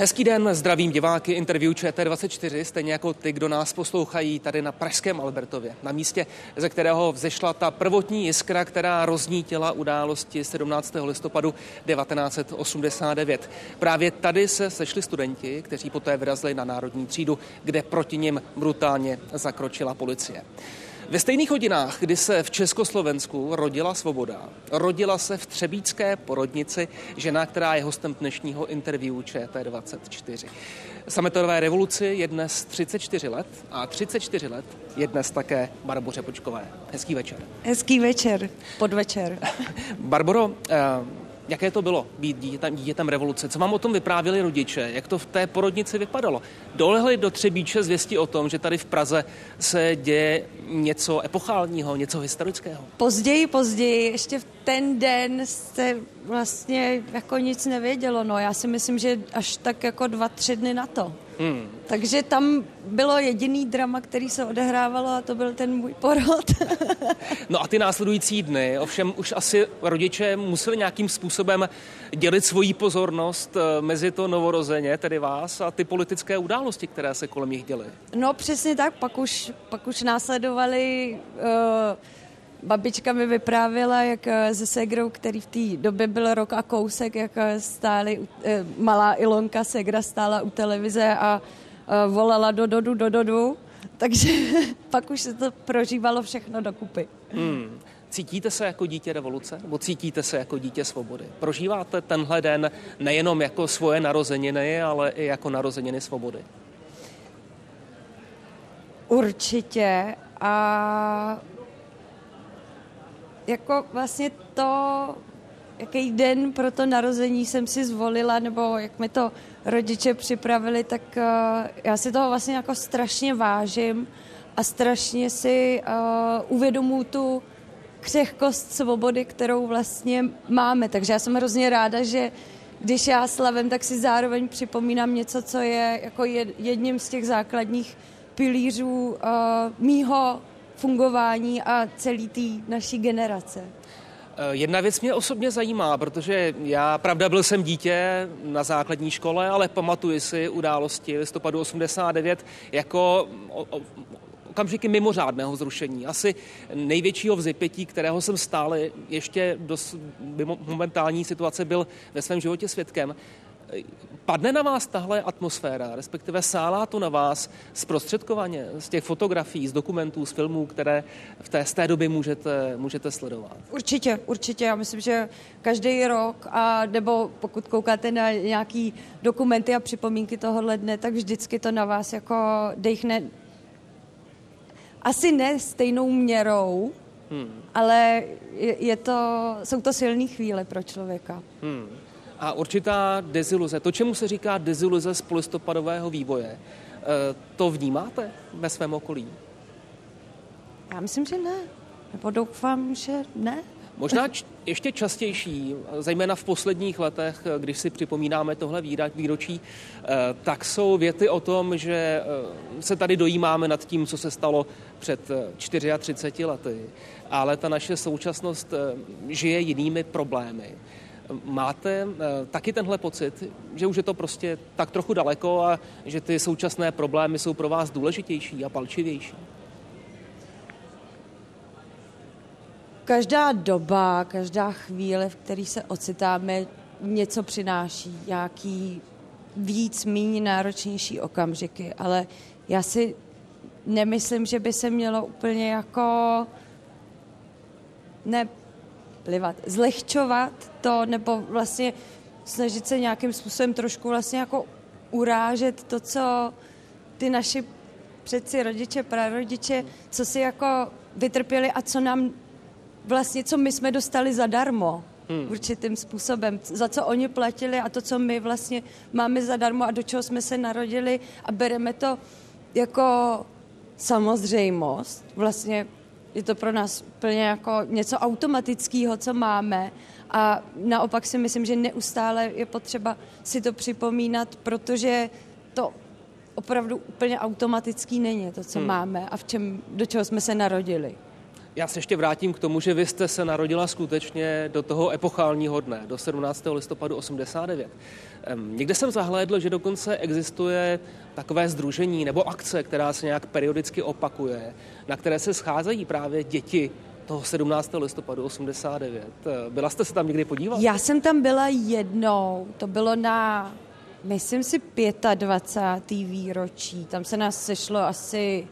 Hezký den, zdravím diváky interview ČT24, stejně jako ty, kdo nás poslouchají tady na Pražském Albertově, na místě, ze kterého vzešla ta prvotní jiskra, která roznítila události 17. listopadu 1989. Právě tady se sešli studenti, kteří poté vyrazili na Národní třídu, kde proti nim brutálně zakročila policie. Ve stejných hodinách, kdy se v Československu rodila svoboda, rodila se v Třebícké porodnici žena, která je hostem dnešního interview ČT24. Sametové revoluci je dnes 34 let a 34 let je dnes také Barboře Počkové. Hezký večer. Hezký večer, podvečer. Barboro, eh, Jaké to bylo být dítětem, dítětem revoluce? Co vám o tom vyprávěli rodiče? Jak to v té porodnici vypadalo? Dolehli do Třebíče zvěstí o tom, že tady v Praze se děje něco epochálního, něco historického? Později, později, ještě v ten den se vlastně jako nic nevědělo. No, já si myslím, že až tak jako dva, tři dny na to. Hmm. Takže tam bylo jediný drama, který se odehrávalo a to byl ten můj porod. no a ty následující dny, ovšem už asi rodiče museli nějakým způsobem dělit svoji pozornost eh, mezi to novorozeně, tedy vás, a ty politické události, které se kolem nich děly. No přesně tak, pak už, pak už následovali uh, Babička mi vyprávěla, jak eh, se Segrou, který v té době byl rok a kousek, jak eh, stáli, eh, malá Ilonka Segra stála u televize a volala do dodu, do dodu, takže pak už se to prožívalo všechno dokupy. Hmm. Cítíte se jako dítě revoluce nebo cítíte se jako dítě svobody? Prožíváte tenhle den nejenom jako svoje narozeniny, ale i jako narozeniny svobody? Určitě a jako vlastně to, jaký den pro to narození jsem si zvolila, nebo jak mi to rodiče připravili, tak uh, já si toho vlastně jako strašně vážím a strašně si uh, uvědomuji tu křehkost svobody, kterou vlastně máme. Takže já jsem hrozně ráda, že když já slavím, tak si zároveň připomínám něco, co je jako jedním z těch základních pilířů uh, mýho fungování a celý té naší generace. Eh, jedna věc mě osobně zajímá, protože já, pravda, byl jsem dítě na základní škole, ale pamatuji si události listopadu 89 jako okamžiky mimořádného zrušení. Asi největšího vzepětí, kterého jsem stále ještě do momentální situace byl ve svém životě svědkem. Padne na vás tahle atmosféra, respektive sálá to na vás zprostředkovaně z těch fotografií, z dokumentů, z filmů, které v té, z té doby můžete, můžete sledovat? Určitě, určitě. Já myslím, že každý rok, a nebo pokud koukáte na nějaký dokumenty a připomínky tohohle dne, tak vždycky to na vás jako dechne asi ne stejnou měrou, hmm. ale je, je to, jsou to silné chvíle pro člověka. Hmm a určitá deziluze. To, čemu se říká deziluze z polistopadového vývoje, eh, to vnímáte ve svém okolí? Já myslím, že ne. Nebo doufám, že ne. Možná č- ještě častější, zejména v posledních letech, když si připomínáme tohle výročí, eh, tak jsou věty o tom, že eh, se tady dojímáme nad tím, co se stalo před 34 lety, ale ta naše současnost žije jinými problémy. Máte eh, taky tenhle pocit, že už je to prostě tak trochu daleko a že ty současné problémy jsou pro vás důležitější a palčivější? Každá doba, každá chvíle, v které se ocitáme, něco přináší, nějaký víc, méně náročnější okamžiky, ale já si nemyslím, že by se mělo úplně jako ne plivat, zlehčovat to, nebo vlastně snažit se nějakým způsobem trošku vlastně jako urážet to, co ty naši přeci rodiče, prarodiče, co si jako vytrpěli a co nám vlastně, co my jsme dostali zadarmo hmm. určitým způsobem, za co oni platili a to, co my vlastně máme zadarmo a do čeho jsme se narodili a bereme to jako samozřejmost. Vlastně je to pro nás plně jako něco automatického, co máme a naopak si myslím, že neustále je potřeba si to připomínat, protože to opravdu úplně automatický není, to, co hmm. máme a v čem, do čeho jsme se narodili. Já se ještě vrátím k tomu, že vy jste se narodila skutečně do toho epochálního dne, do 17. listopadu 89. Někde jsem zahlédl, že dokonce existuje takové združení nebo akce, která se nějak periodicky opakuje, na které se scházejí právě děti toho 17. listopadu 89. Byla jste se tam někdy podívat? Já jsem tam byla jednou, to bylo na, myslím si, 25. výročí. Tam se nás sešlo asi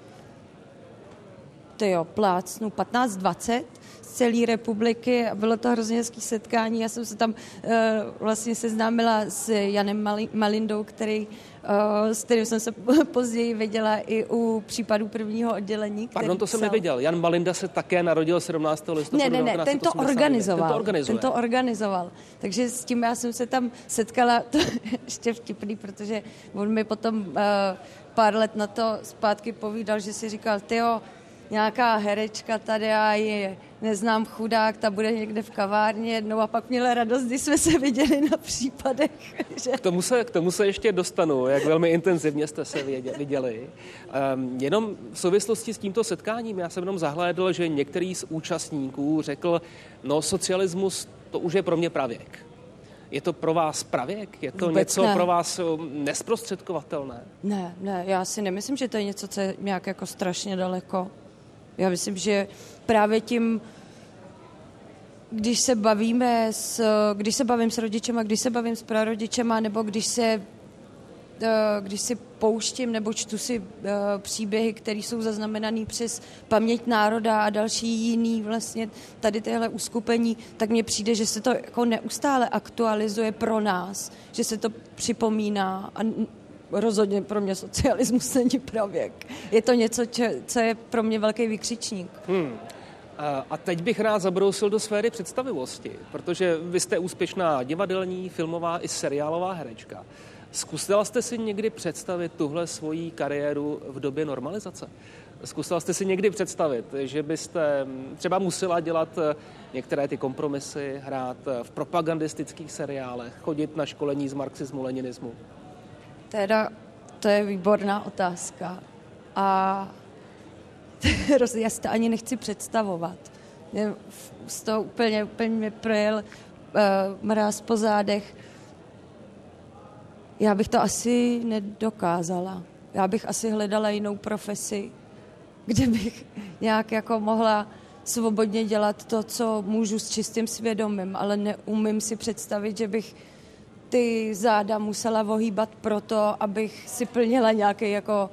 ty jo, plácnu 15-20 z celé republiky a bylo to hrozně hezký setkání. Já jsem se tam uh, vlastně seznámila s Janem Malindou, který uh, s kterým jsem se později viděla i u případů prvního oddělení. Pardon, to jsem psal. neviděl. Jan Malinda se také narodil 17. listopadu Ne, ne, ne, ten to organizoval. Ten to, ten to organizoval. Takže s tím já jsem se tam setkala, to ještě vtipný, protože on mi potom uh, pár let na to zpátky povídal, že si říkal, tyjo, nějaká herečka tady a je neznám chudák, ta bude někde v kavárně jednou a pak měla radost, když jsme se viděli na případech. Že... K, tomu se, k tomu se ještě dostanu, jak velmi intenzivně jste se viděli. Um, jenom v souvislosti s tímto setkáním já jsem jenom zahlédl, že některý z účastníků řekl, no socialismus to už je pro mě pravěk. Je to pro vás pravěk? Je to Vůbec něco ne. pro vás um, nesprostředkovatelné? Ne, ne, já si nemyslím, že to je něco, co je nějak jako strašně daleko. Já myslím, že právě tím, když se bavíme s, když se bavím s rodičema, když se bavím s prarodičema, nebo když se eh, když si pouštím nebo čtu si eh, příběhy, které jsou zaznamenané přes paměť národa a další jiný vlastně tady tyhle uskupení, tak mně přijde, že se to jako neustále aktualizuje pro nás, že se to připomíná a rozhodně pro mě socialismus není pravěk. Je to něco, co je pro mě velký vykřičník. Hmm. A teď bych rád zabrousil do sféry představivosti, protože vy jste úspěšná divadelní, filmová i seriálová herečka. Zkusila jste si někdy představit tuhle svoji kariéru v době normalizace? Zkusila jste si někdy představit, že byste třeba musela dělat eh, některé ty kompromisy, hrát eh, v propagandistických seriálech, chodit na školení z marxismu, leninismu? Teda, to je výborná otázka. A já si to ani nechci představovat. Mě z toho úplně, úplně mě projel uh, mráz po zádech. Já bych to asi nedokázala. Já bych asi hledala jinou profesi, kde bych nějak jako mohla svobodně dělat to, co můžu s čistým svědomím, ale neumím si představit, že bych ty záda musela vohýbat proto, abych si plnila nějaký jako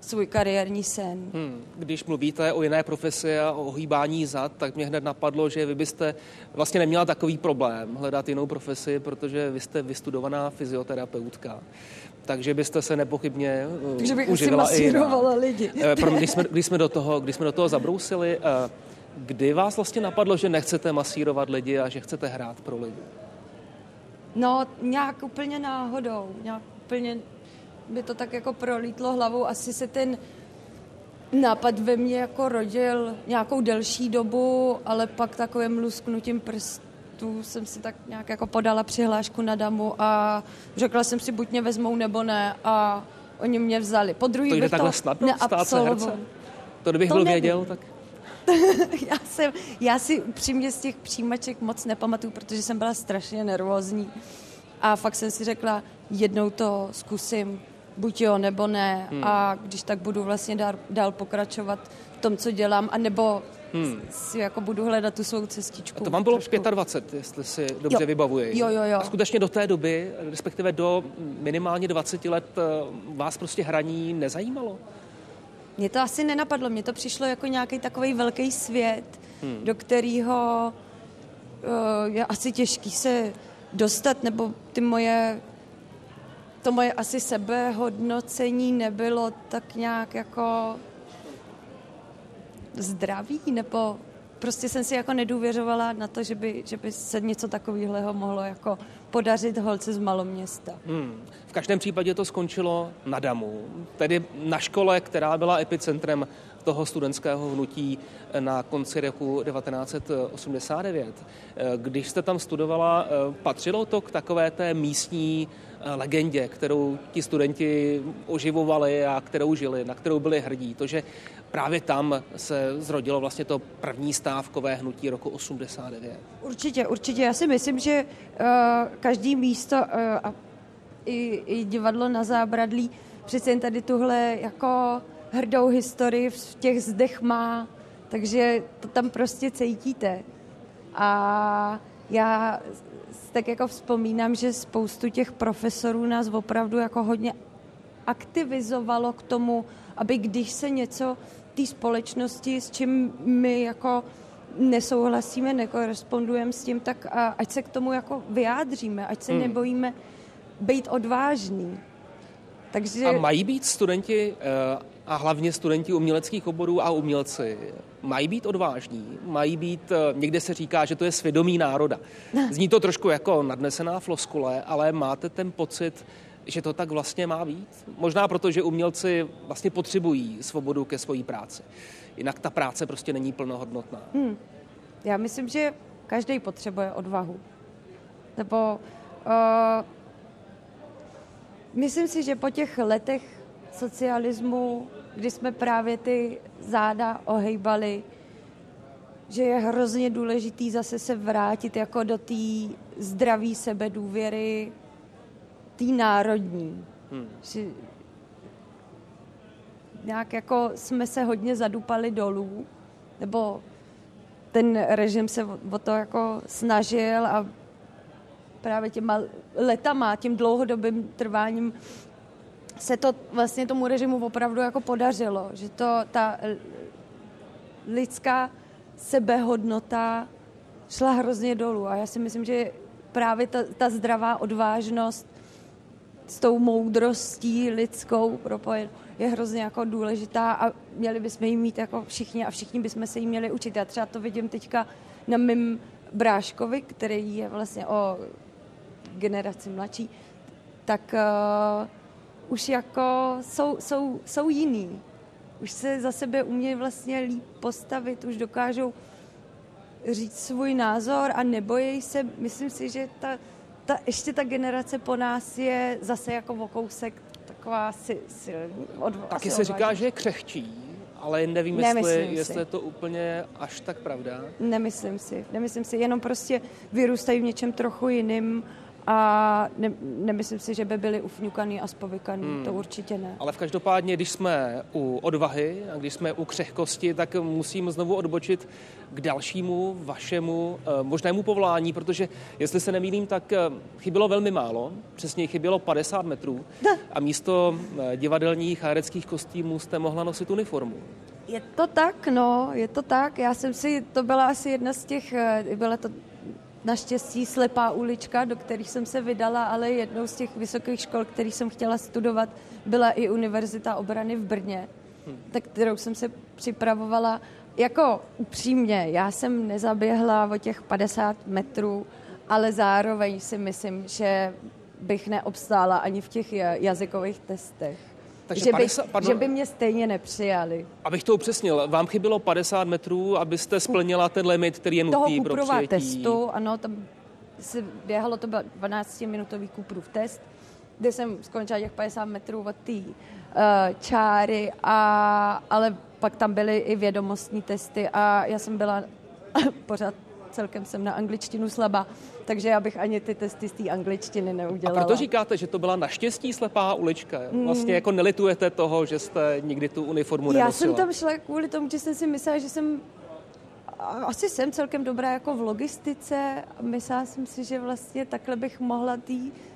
svůj kariérní sen. Hmm. Když mluvíte o jiné profesi a o ohýbání zad, tak mě hned napadlo, že vy byste vlastně neměla takový problém hledat jinou profesi, protože vy jste vystudovaná fyzioterapeutka. Takže byste se nepochybně uh, Takže bych uživila asi masírovala i lidi. Eh, když jsme, když, jsme do toho, když jsme do toho zabrousili, eh, kdy vás vlastně napadlo, že nechcete masírovat lidi a že chcete hrát pro lidi? No, nějak úplně náhodou, nějak úplně by to tak jako prolítlo hlavou. Asi se ten nápad ve mně jako rodil nějakou delší dobu, ale pak takovým lusknutím prstů jsem si tak nějak jako podala přihlášku na damu a řekla jsem si, buď mě vezmou nebo ne a oni mě vzali. Po druhý to jde takhle snadno stát se herce? To kdybych to byl nevím. věděl, tak... já, jsem, já si upřímně z těch přijímaček moc nepamatuju, protože jsem byla strašně nervózní. A fakt jsem si řekla, jednou to zkusím, buď jo, nebo ne. Hmm. A když tak budu vlastně dál, dál pokračovat v tom, co dělám, a nebo hmm. si jako budu hledat tu svou cestičku. A to vám bylo trošku. 25, jestli si dobře jo. vybavuji. Jo, jo, jo. A skutečně do té doby, respektive do minimálně 20 let, eh, vás prostě hraní nezajímalo? Mě to asi nenapadlo, mně to přišlo jako nějaký takový velký svět, hmm. do kterého uh, je asi těžký se dostat, nebo ty moje, to moje asi sebehodnocení nebylo tak nějak jako zdravý, nebo prostě jsem si jako nedůvěřovala na to, že by, že by se něco takového mohlo jako podařit holce z maloměsta. Hmm. V každém případě to skončilo na Damu, tedy na škole, která byla epicentrem toho studentského hnutí na konci roku 1989. Když jste tam studovala, patřilo to k takové té místní legendě, kterou ti studenti oživovali a kterou žili, na kterou byli hrdí. To, že právě tam se zrodilo vlastně to první stávkové hnutí roku 89. Určitě, určitě. Já si myslím, že uh, každý místo uh, a i, i divadlo na zábradlí přece jen tady tuhle jako hrdou historii v těch zdech má, takže to tam prostě cítíte. A já tak jako vzpomínám, že spoustu těch profesorů nás opravdu jako hodně aktivizovalo k tomu, aby když se něco té společnosti, s čím my jako nesouhlasíme, nekorespondujeme s tím, tak a, ať se k tomu jako vyjádříme, ať se hmm. nebojíme být odvážný. Takže... A mají být studenti eh, a hlavně studenti uměleckých oborů a umělci mají být odvážní, mají být, eh, někde se říká, že to je svědomí národa. Zní to trošku jako nadnesená floskule, ale máte ten pocit, že to tak vlastně má být? Možná proto, že umělci vlastně potřebují svobodu ke svojí práci. Jinak ta práce prostě není plnohodnotná. Hmm. Já myslím, že každý potřebuje odvahu. Nebo uh, myslím si, že po těch letech socialismu, kdy jsme právě ty záda ohejbali, že je hrozně důležitý zase se vrátit jako do té zdraví sebedůvěry, té národní. Hmm. Že nějak jako jsme se hodně zadupali dolů, nebo ten režim se o to jako snažil a právě těma letama, tím dlouhodobým trváním se to vlastně tomu režimu opravdu jako podařilo, že to ta lidská sebehodnota šla hrozně dolů a já si myslím, že právě ta, ta zdravá odvážnost s tou moudrostí lidskou propojenou je hrozně jako důležitá a měli bychom ji mít jako všichni a všichni bychom se jí měli učit. Já třeba to vidím teďka na mým bráškovi, který je vlastně o generaci mladší, tak uh, už jako jsou, jsou, jsou jiný. Už se za sebe umějí vlastně líp postavit, už dokážou říct svůj názor a nebojí se. Myslím si, že ta, ta, ještě ta generace po nás je zase jako o kousek taková si, silní. Od, Taky se říká, že je křehčí, ale nevím, jestli, jestli je to úplně až tak pravda. Nemyslím si, nemyslím si, jenom prostě vyrůstají v něčem trochu jiným a ne, nemyslím si, že by byli ufňukaný a spovykaný, hmm. to určitě ne. Ale v každopádně, když jsme u odvahy a když jsme u křehkosti, tak musím znovu odbočit k dalšímu vašemu eh, možnému povolání, protože jestli se nemýlím, tak eh, chybělo velmi málo, přesně chybělo 50 metrů a místo eh, divadelních a hereckých kostýmů jste mohla nosit uniformu. Je to tak, no, je to tak. Já jsem si, to byla asi jedna z těch, byla to naštěstí slepá ulička, do kterých jsem se vydala, ale jednou z těch vysokých škol, kterých jsem chtěla studovat, byla i Univerzita obrany v Brně, tak kterou jsem se připravovala. Jako upřímně, já jsem nezaběhla o těch 50 metrů, ale zároveň si myslím, že bych neobstála ani v těch jazykových testech. Takže že, 50, by, pardon, že by mě stejně nepřijali. Abych to upřesnil, vám chybělo 50 metrů, abyste splnila ten limit, který je nutný pro přijetí. testu, ano, tam se běhalo, to byl 12-minutový Kuprův test, kde jsem skončila těch 50 metrů od té uh, čáry, a, ale pak tam byly i vědomostní testy a já jsem byla pořád celkem jsem na angličtinu slabá, takže já bych ani ty testy z té angličtiny neudělala. A proto říkáte, že to byla naštěstí slepá ulička. Hmm. Vlastně jako nelitujete toho, že jste nikdy tu uniformu nenosila. Já jsem tam šla kvůli tomu, že jsem si myslela, že jsem asi jsem celkem dobrá jako v logistice a myslela jsem si, že vlastně takhle bych mohla té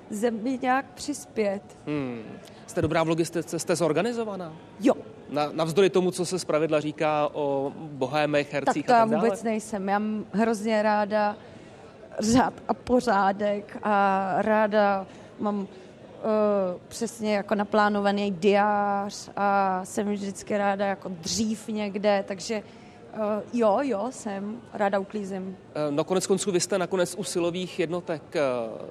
zemi nějak přispět. Hmm. Jste dobrá v logistice, jste zorganizovaná? Jo. Na, navzdory tomu, co se zpravidla říká o bohémech, hercích tak to a tak já vůbec nejsem. Já mám hrozně ráda řád a pořádek a ráda mám uh, přesně jako naplánovaný diář a jsem vždycky ráda jako dřív někde, takže Uh, jo, jo, jsem. Ráda uklízím. No konec konců vy jste nakonec u silových jednotek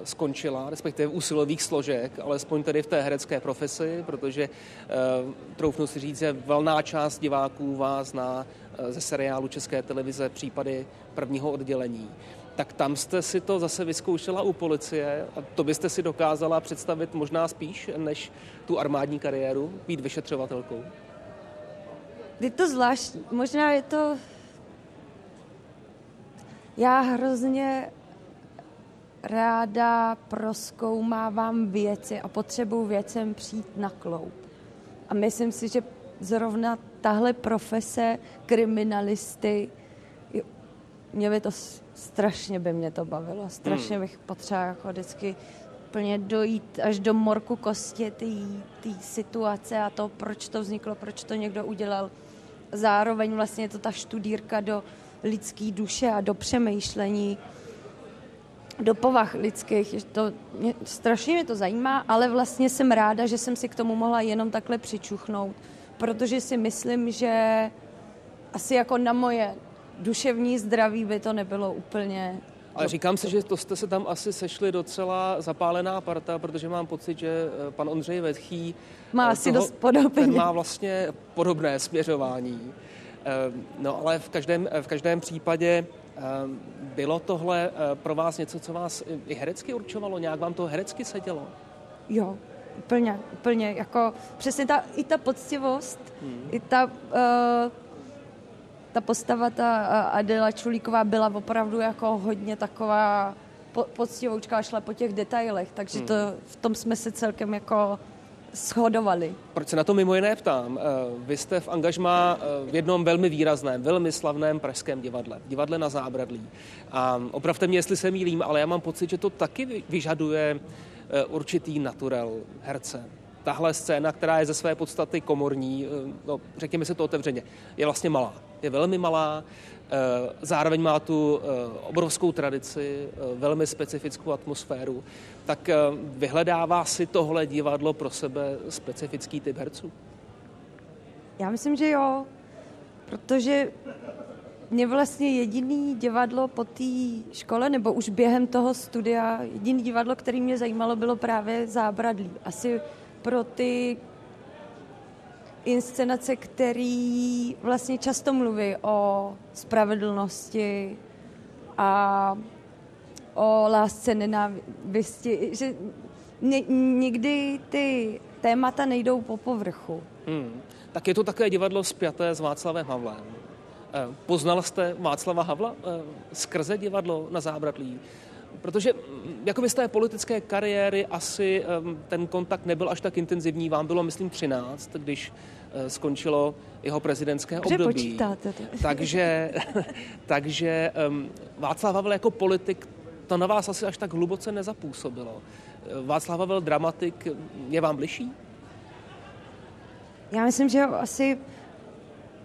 skončila, respektive u silových složek, alespoň tedy v té herecké profesi, protože troufnu si říct, že valná část diváků vás zná ze seriálu České televize případy prvního oddělení tak tam jste si to zase vyzkoušela u policie a to byste si dokázala představit možná spíš než tu armádní kariéru, být vyšetřovatelkou? Je to zvláštní, možná je to... Já hrozně ráda proskoumávám věci a potřebuji věcem přijít na kloup. A myslím si, že zrovna tahle profese kriminalisty, mě by to strašně by mě to bavilo, strašně hmm. bych potřebovala jako vždycky úplně dojít až do morku kosti té situace a to, proč to vzniklo, proč to někdo udělal. Zároveň vlastně je to ta študírka do lidské duše a do přemýšlení, do povah lidských. To, mě, strašně mě to zajímá, ale vlastně jsem ráda, že jsem si k tomu mohla jenom takhle přičuchnout, protože si myslím, že asi jako na moje duševní zdraví by to nebylo úplně ale říkám si, že to jste se tam asi sešli docela zapálená parta, protože mám pocit, že eh, pan Ondřej Vedchý má asi toho, dost podobně. Ten má vlastně podobné směřování. Eh, no ale v každém, v každém případě eh, bylo tohle pro vás něco, co vás i herecky určovalo? Nějak vám to herecky sedělo? Jo, úplně, úplně, jako přesně ta, i ta poctivost, hmm. i ta uh, ta postava, ta Adela Čulíková byla opravdu jako hodně taková po, poctivoučka šla po těch detailech, takže to, hmm. v tom jsme se celkem jako shodovali. Proč se na to mimo jiné ptám? Eh, vy jste v angažmá eh, v jednom velmi výrazném, velmi slavném pražském divadle, divadle na Zábradlí. A opravte mě, jestli se mýlím, ale já mám pocit, že to taky vyžaduje eh, určitý naturel herce. Tahle scéna, která je ze své podstaty komorní, no, řekněme si to otevřeně, je vlastně malá je velmi malá, eh, zároveň má tu eh, obrovskou tradici, eh, velmi specifickou atmosféru, tak vyhledává si tohle divadlo pro sebe specifický typ herců? Já myslím, že jo, protože mě vlastně jediný divadlo po té škole, nebo už během toho studia, jediný divadlo, který mě zajímalo, bylo právě Zábradlí. Asi pro ty inscenace, který vlastně často mluví o spravedlnosti a o lásce, nenávisti, že někdy ty témata nejdou po povrchu. Hmm. Tak je to také divadlo spjaté s Václavem Havlem. Eh, poznal jste Václava Havla eh, skrze divadlo na Zábradlí? Protože mm, jako z té politické kariéry asi ten kontakt nebyl až tak intenzivní. Vám bylo, myslím, 13, když eh, skončilo jeho prezidentské období. počítáte to? Takže, takže Václav Havel jako politik to na vás asi až tak hluboce nezapůsobilo. Eh, Václav Havel dramatik je vám bližší? Já myslím, že ho asi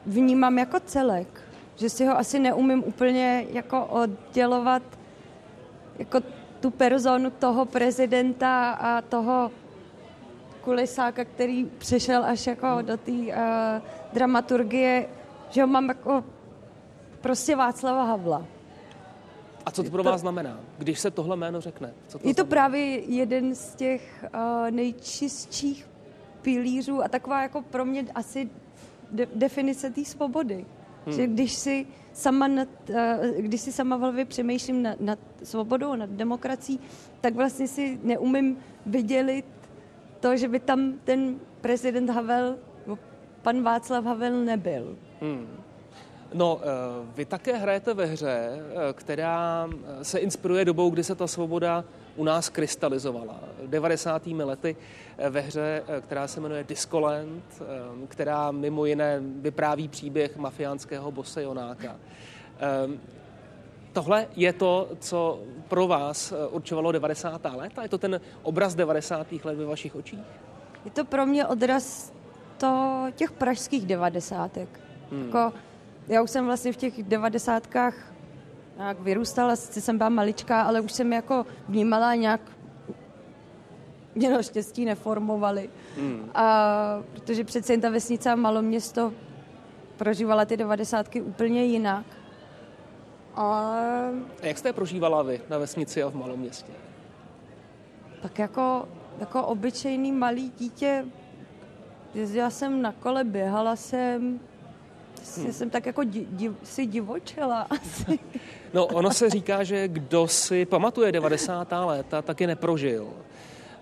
vnímám jako celek. Že si ho asi neumím úplně jako oddělovat jako tu personu toho prezidenta a toho kulisáka, který přešel až jako do té uh, dramaturgie, že ho mám jako prostě Václava Havla. A co to pro vás znamená, když se tohle jméno řekne? Co to je to znamená? právě jeden z těch uh, nejčistších pilířů a taková jako pro mě asi de- definice té svobody. Hmm. Že když si sama nad, eh, když si sama v hlavě přemýšlím nad, nad svobodou, nad demokracií, tak vlastně si neumím vydělit to, že by tam ten prezident Havel, pan Václav Havel nebyl. Hmm. No, eh, vy také hrajete ve hře, eh, která se inspiruje dobou, kdy se ta svoboda u nás krystalizovala. 90. lety eh, ve hře, eh, která se jmenuje Discoland, eh, která mimo jiné vypráví příběh mafiánského bose Jonáka. Tohle je to, co pro vás určovalo 90. léta? Je to ten obraz 90. let ve vašich očích? Je to pro mě odraz to těch pražských devadesátek. Hmm. Jako, já už jsem vlastně v těch devadesátkách nějak vyrůstala, sice jsem byla maličká, ale už jsem jako vnímala nějak mě naštěstí neformovali. Hmm. A protože přece jen ta vesnice a maloměsto prožívala ty devadesátky úplně jinak. A jak jste je prožívala vy na vesnici a v malém městě? Tak jako, jako obyčejný malý dítě jezdila jsem na kole, běhala jsem, hmm. jsem tak jako di, di, si divočela asi. No ono se říká, že kdo si pamatuje 90. léta, tak je neprožil.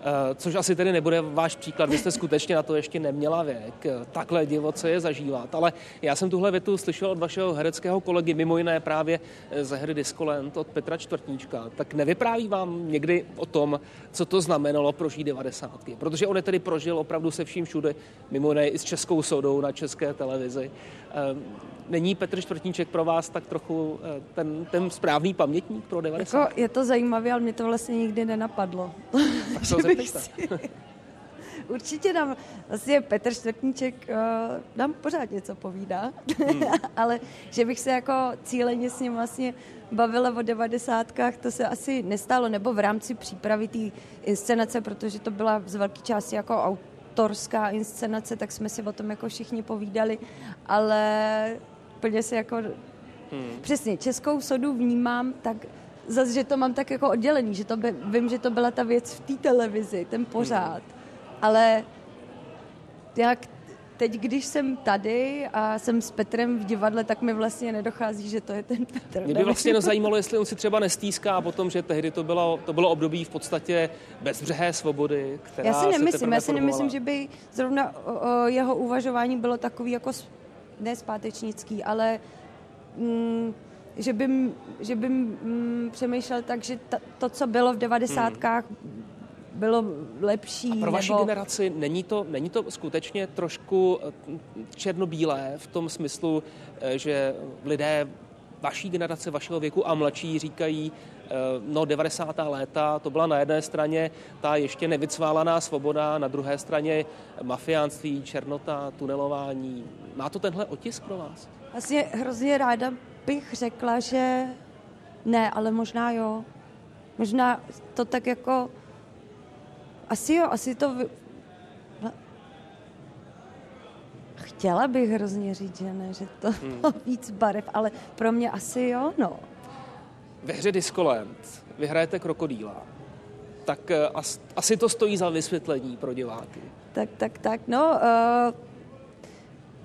Eh, což asi tedy nebude váš příklad, vy jste skutečně na to ještě neměla věk, eh, takhle divoce je zažívat. Ale já jsem tuhle větu slyšel od vašeho hereckého kolegy, mimo jiné právě eh, ze hry Discolent od Petra Čtvrtníčka. Tak nevypráví vám někdy o tom, co to znamenalo prožít devadesátky? Protože on je tedy prožil opravdu se vším všude, mimo jiné i s českou sodou na české televizi. Není Petr Čtvrtníček pro vás tak trochu ten, ten správný pamětník pro 90? Jako je to zajímavé, ale mě to vlastně nikdy nenapadlo. Tak si... Určitě nám vlastně Petr Čtvrtníček uh, nám pořád něco povídá, hmm. ale že bych se jako cíleně s ním vlastně bavila o devadesátkách, to se asi nestalo, nebo v rámci přípravy té inscenace, protože to byla z velké části jako autorská inscenace, tak jsme si o tom jako všichni povídali, ale plně se jako... Hmm. Přesně, českou sodu vnímám tak zase, že to mám tak jako oddělený, že to by, vím, že to byla ta věc v té televizi, ten pořád, hmm. ale jak teď, když jsem tady a jsem s Petrem v divadle, tak mi vlastně nedochází, že to je ten Petr. Mě by vlastně no zajímalo, jestli on si třeba nestýská potom, že tehdy to bylo, to bylo období v podstatě bezbřehé svobody, která Já si nemyslím, já si nemyslím, že by zrovna o, o jeho uvažování bylo takový jako nespátečnický, ale mm, že bym, že bym mm, přemýšlel tak, že ta, to, co bylo v devadesátkách, hmm. bylo lepší. A pro vaši nebo... generaci není to, není to skutečně trošku eh, černobílé v tom smyslu, eh, že lidé vaší generace, vašeho věku a mladší říkají, eh, no 90. léta, to byla na jedné straně ta ještě nevycválaná svoboda, na druhé straně mafiánství, černota, tunelování. Má to tenhle otisk pro vás? Vlastně hrozně ráda bych řekla, že ne, ale možná jo. Možná to tak jako... Asi jo, asi to... Vy... Chtěla bych hrozně říct, že ne, že to hmm. víc barev, ale pro mě asi jo, no. Ve hře Discoland vyhrajete krokodýla. Tak uh, asi to stojí za vysvětlení pro diváky. Tak, tak, tak, no... Uh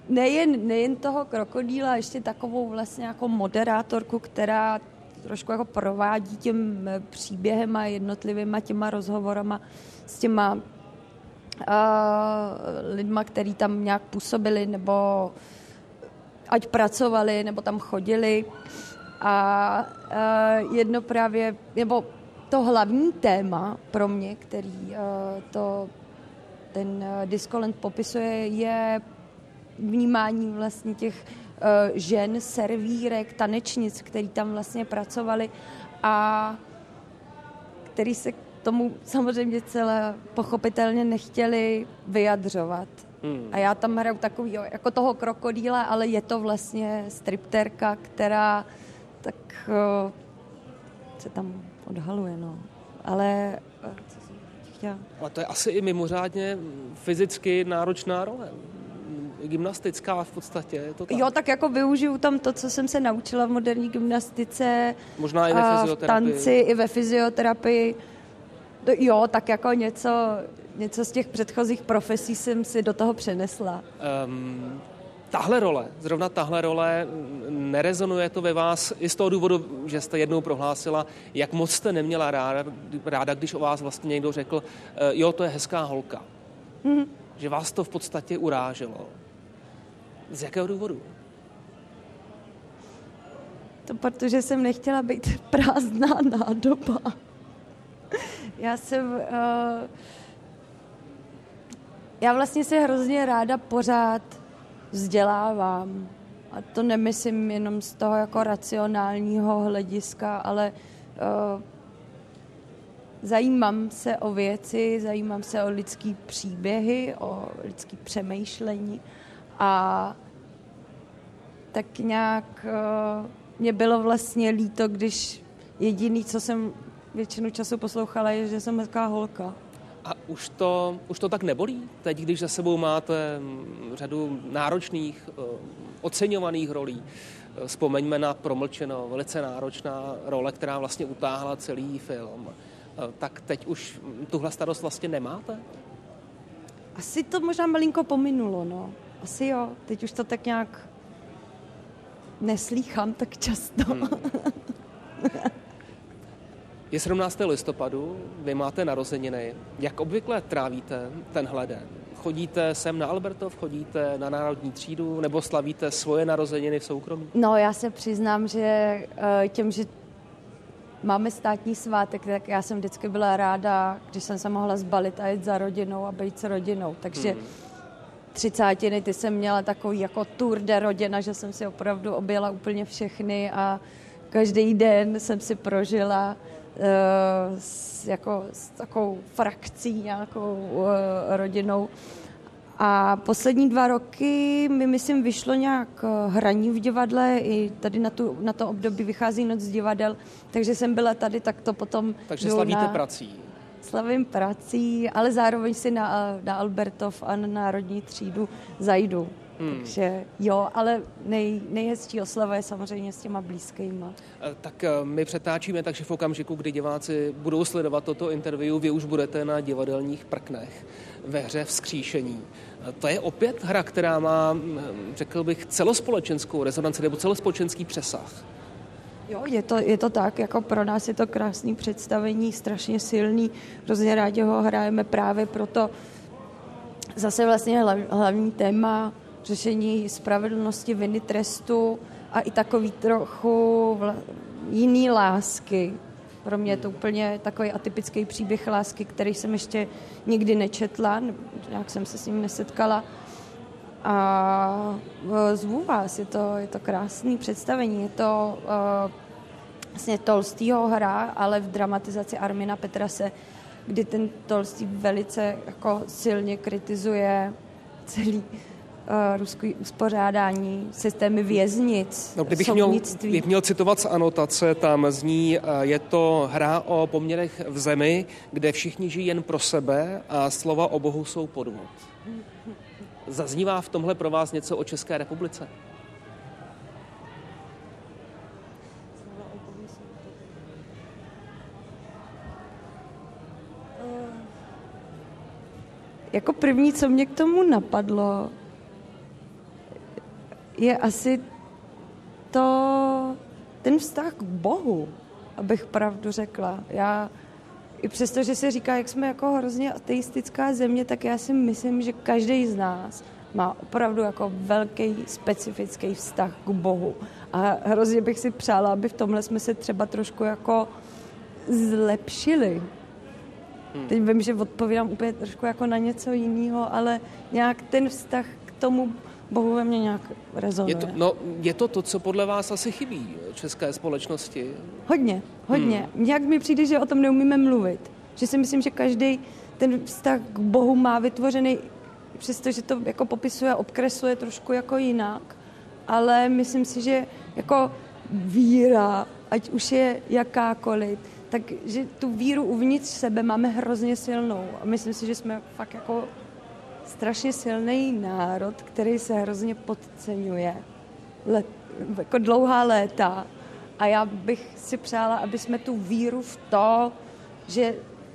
nejen, nejen toho krokodýla, ještě takovou vlastně jako moderátorku, která trošku jako provádí tím příběhem a jednotlivýma těma rozhovorama s těma uh, lidma, který tam nějak působili nebo ať pracovali, nebo tam chodili. A uh, jedno právě, nebo to hlavní téma pro mě, který uh, to ten uh, Discolent popisuje, je vnímání vlastně těch uh, žen, servírek, tanečnic, který tam vlastně pracovali a který se k tomu samozřejmě celé pochopitelně nechtěli vyjadřovat. Hmm. A já tam hraju takový, jako toho krokodýla, ale je to vlastně stripterka, která tak uh, se tam odhaluje, no. Ale uh, co jsem chtěla? Ale to je asi i mimořádně fyzicky náročná role gymnastická v podstatě. Je to tak. Jo, tak jako využiju tam to, co jsem se naučila v moderní gymnastice. Možná i ve fyzioterapii. V tanci, i ve fyzioterapii. Jo, tak jako něco, něco z těch předchozích profesí jsem si do toho přenesla. Um, tahle role, zrovna tahle role, nerezonuje to ve vás i z toho důvodu, že jste jednou prohlásila, jak moc jste neměla ráda, ráda když o vás vlastně někdo řekl, eh, jo, to je hezká holka. Mm-hmm. Že vás to v podstatě uráželo. Z jakého důvodu? To protože jsem nechtěla být prázdná nádoba. Já jsem... Uh, já vlastně se hrozně ráda pořád vzdělávám. A to nemyslím jenom z toho jako racionálního hlediska, ale uh, zajímám se o věci, zajímám se o lidský příběhy, o lidský přemýšlení a tak nějak uh, mě bylo vlastně líto, když jediný, co jsem většinu času poslouchala, je, že jsem hezká holka. A už to, už to tak nebolí? Teď, když za sebou máte mm, řadu náročných uh, oceňovaných rolí. Vzpomeňme na promlčeno, velice náročná role, která vlastně utáhla celý film. Tak teď už tuhle starost vlastně nemáte? Asi to možná malinko pominulo, no. Asi jo, teď už to tak nějak neslýchám tak často. Hmm. Je 17. listopadu, vy máte narozeniny. Jak obvykle trávíte tenhle den? Chodíte sem na Albertov, chodíte na Národní třídu nebo slavíte svoje narozeniny v soukromí? No, já se přiznám, že eh, těm, že máme státní svátek, tak já jsem vždycky byla ráda, když jsem se mohla zbalit a jít za rodinou a být s rodinou. Takže hmm. Třicátiny, ty jsem měla takový jako tour de rodina, že jsem si opravdu objela úplně všechny a každý den jsem si prožila uh, s, jako, s takovou frakcí nějakou uh, rodinou. A poslední dva roky mi, myslím, vyšlo nějak eh, hraní v divadle, i tady na, tu, na to období vychází noc z divadel, takže jsem byla tady, tak to potom... Takže slavíte na, prací. Slavím prací, ale zároveň si na, na Albertov a na Národní třídu zajdu. Hmm. Takže jo, ale nej, nejhezčí oslava je samozřejmě s těma blízkýma. Eh, tak eh, my přetáčíme, takže v okamžiku, kdy diváci budou sledovat toto interview, vy už budete na divadelních prknech ve hře Vzkříšení. Eh, to je opět hra, která má, hm, řekl bych, celospolečenskou rezonanci nebo celospolečenský přesah. Jo, je to, je to tak, jako pro nás je to krásný představení, strašně silný, hrozně rádi ho hrajeme právě proto, zase vlastně hlavní téma řešení spravedlnosti, viny, trestu a i takový trochu vla, jiný lásky. Pro mě je to úplně takový atypický příběh lásky, který jsem ještě nikdy nečetla, nějak jsem se s ním nesetkala. A e, zvu vás, je to, je to krásný představení. Je to uh, vlastně Tolstýho hra, ale v dramatizaci Armina Petrase, kdy ten Tolstý velice jako silně kritizuje celý uh, ruský uspořádání, systémy věznic, no, kdybych měl, kdybych měl citovat z anotace, tam zní, uh, je to hra o poměrech v zemi, kde všichni žijí jen pro sebe a slova o Bohu jsou podvod. Zaznívá v tomhle pro vás něco o České republice? Jako první, co mě k tomu napadlo, je asi to, ten vztah k Bohu, abych pravdu řekla. Já i přesto, že se říká, jak jsme jako hrozně ateistická země, tak já si myslím, že každý z nás má opravdu jako velký specifický vztah k Bohu. A hrozně bych si přála, aby v tomhle jsme se třeba trošku jako zlepšili. Hmm. Teď vím, že odpovídám úplně trošku jako na něco jiného, ale nějak ten vztah k tomu Bohu ve mně nějak rezonuje. Je to, no, je to to, co podle vás asi chybí české společnosti? Hodně, hodně. Hmm. Nějak mi přijde, že o tom neumíme mluvit. Že si myslím, že každý ten vztah k Bohu má vytvořený, přestože to jako popisuje, obkresluje trošku jako jinak, ale myslím si, že jako víra, ať už je jakákoliv, takže tu víru uvnitř sebe máme hrozně silnou. A myslím si, že jsme fakt jako strašně silný národ, který se hrozně podceňuje. Let, jako dlouhá léta. A já bych si přála, aby jsme tu víru v to, že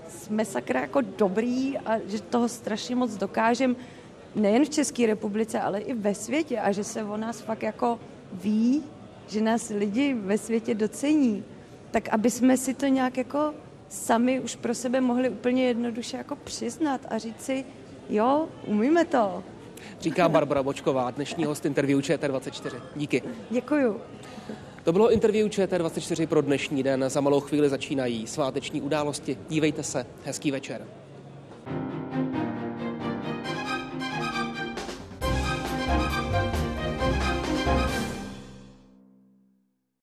jsme sakra jako dobrý a že toho strašně moc dokážeme nejen v České republice, ale i ve světě. A že se o nás fakt jako ví, že nás lidi ve světě docení, tak aby jsme si to nějak jako sami už pro sebe mohli úplně jednoduše jako přiznat a říct si, Jo, umíme to. Říká Barbara Bočková, dnešní host interview ČT24. Díky. Děkuju. To bylo interview ČT24 pro dnešní den. Za malou chvíli začínají sváteční události. Dívejte se. Hezký večer.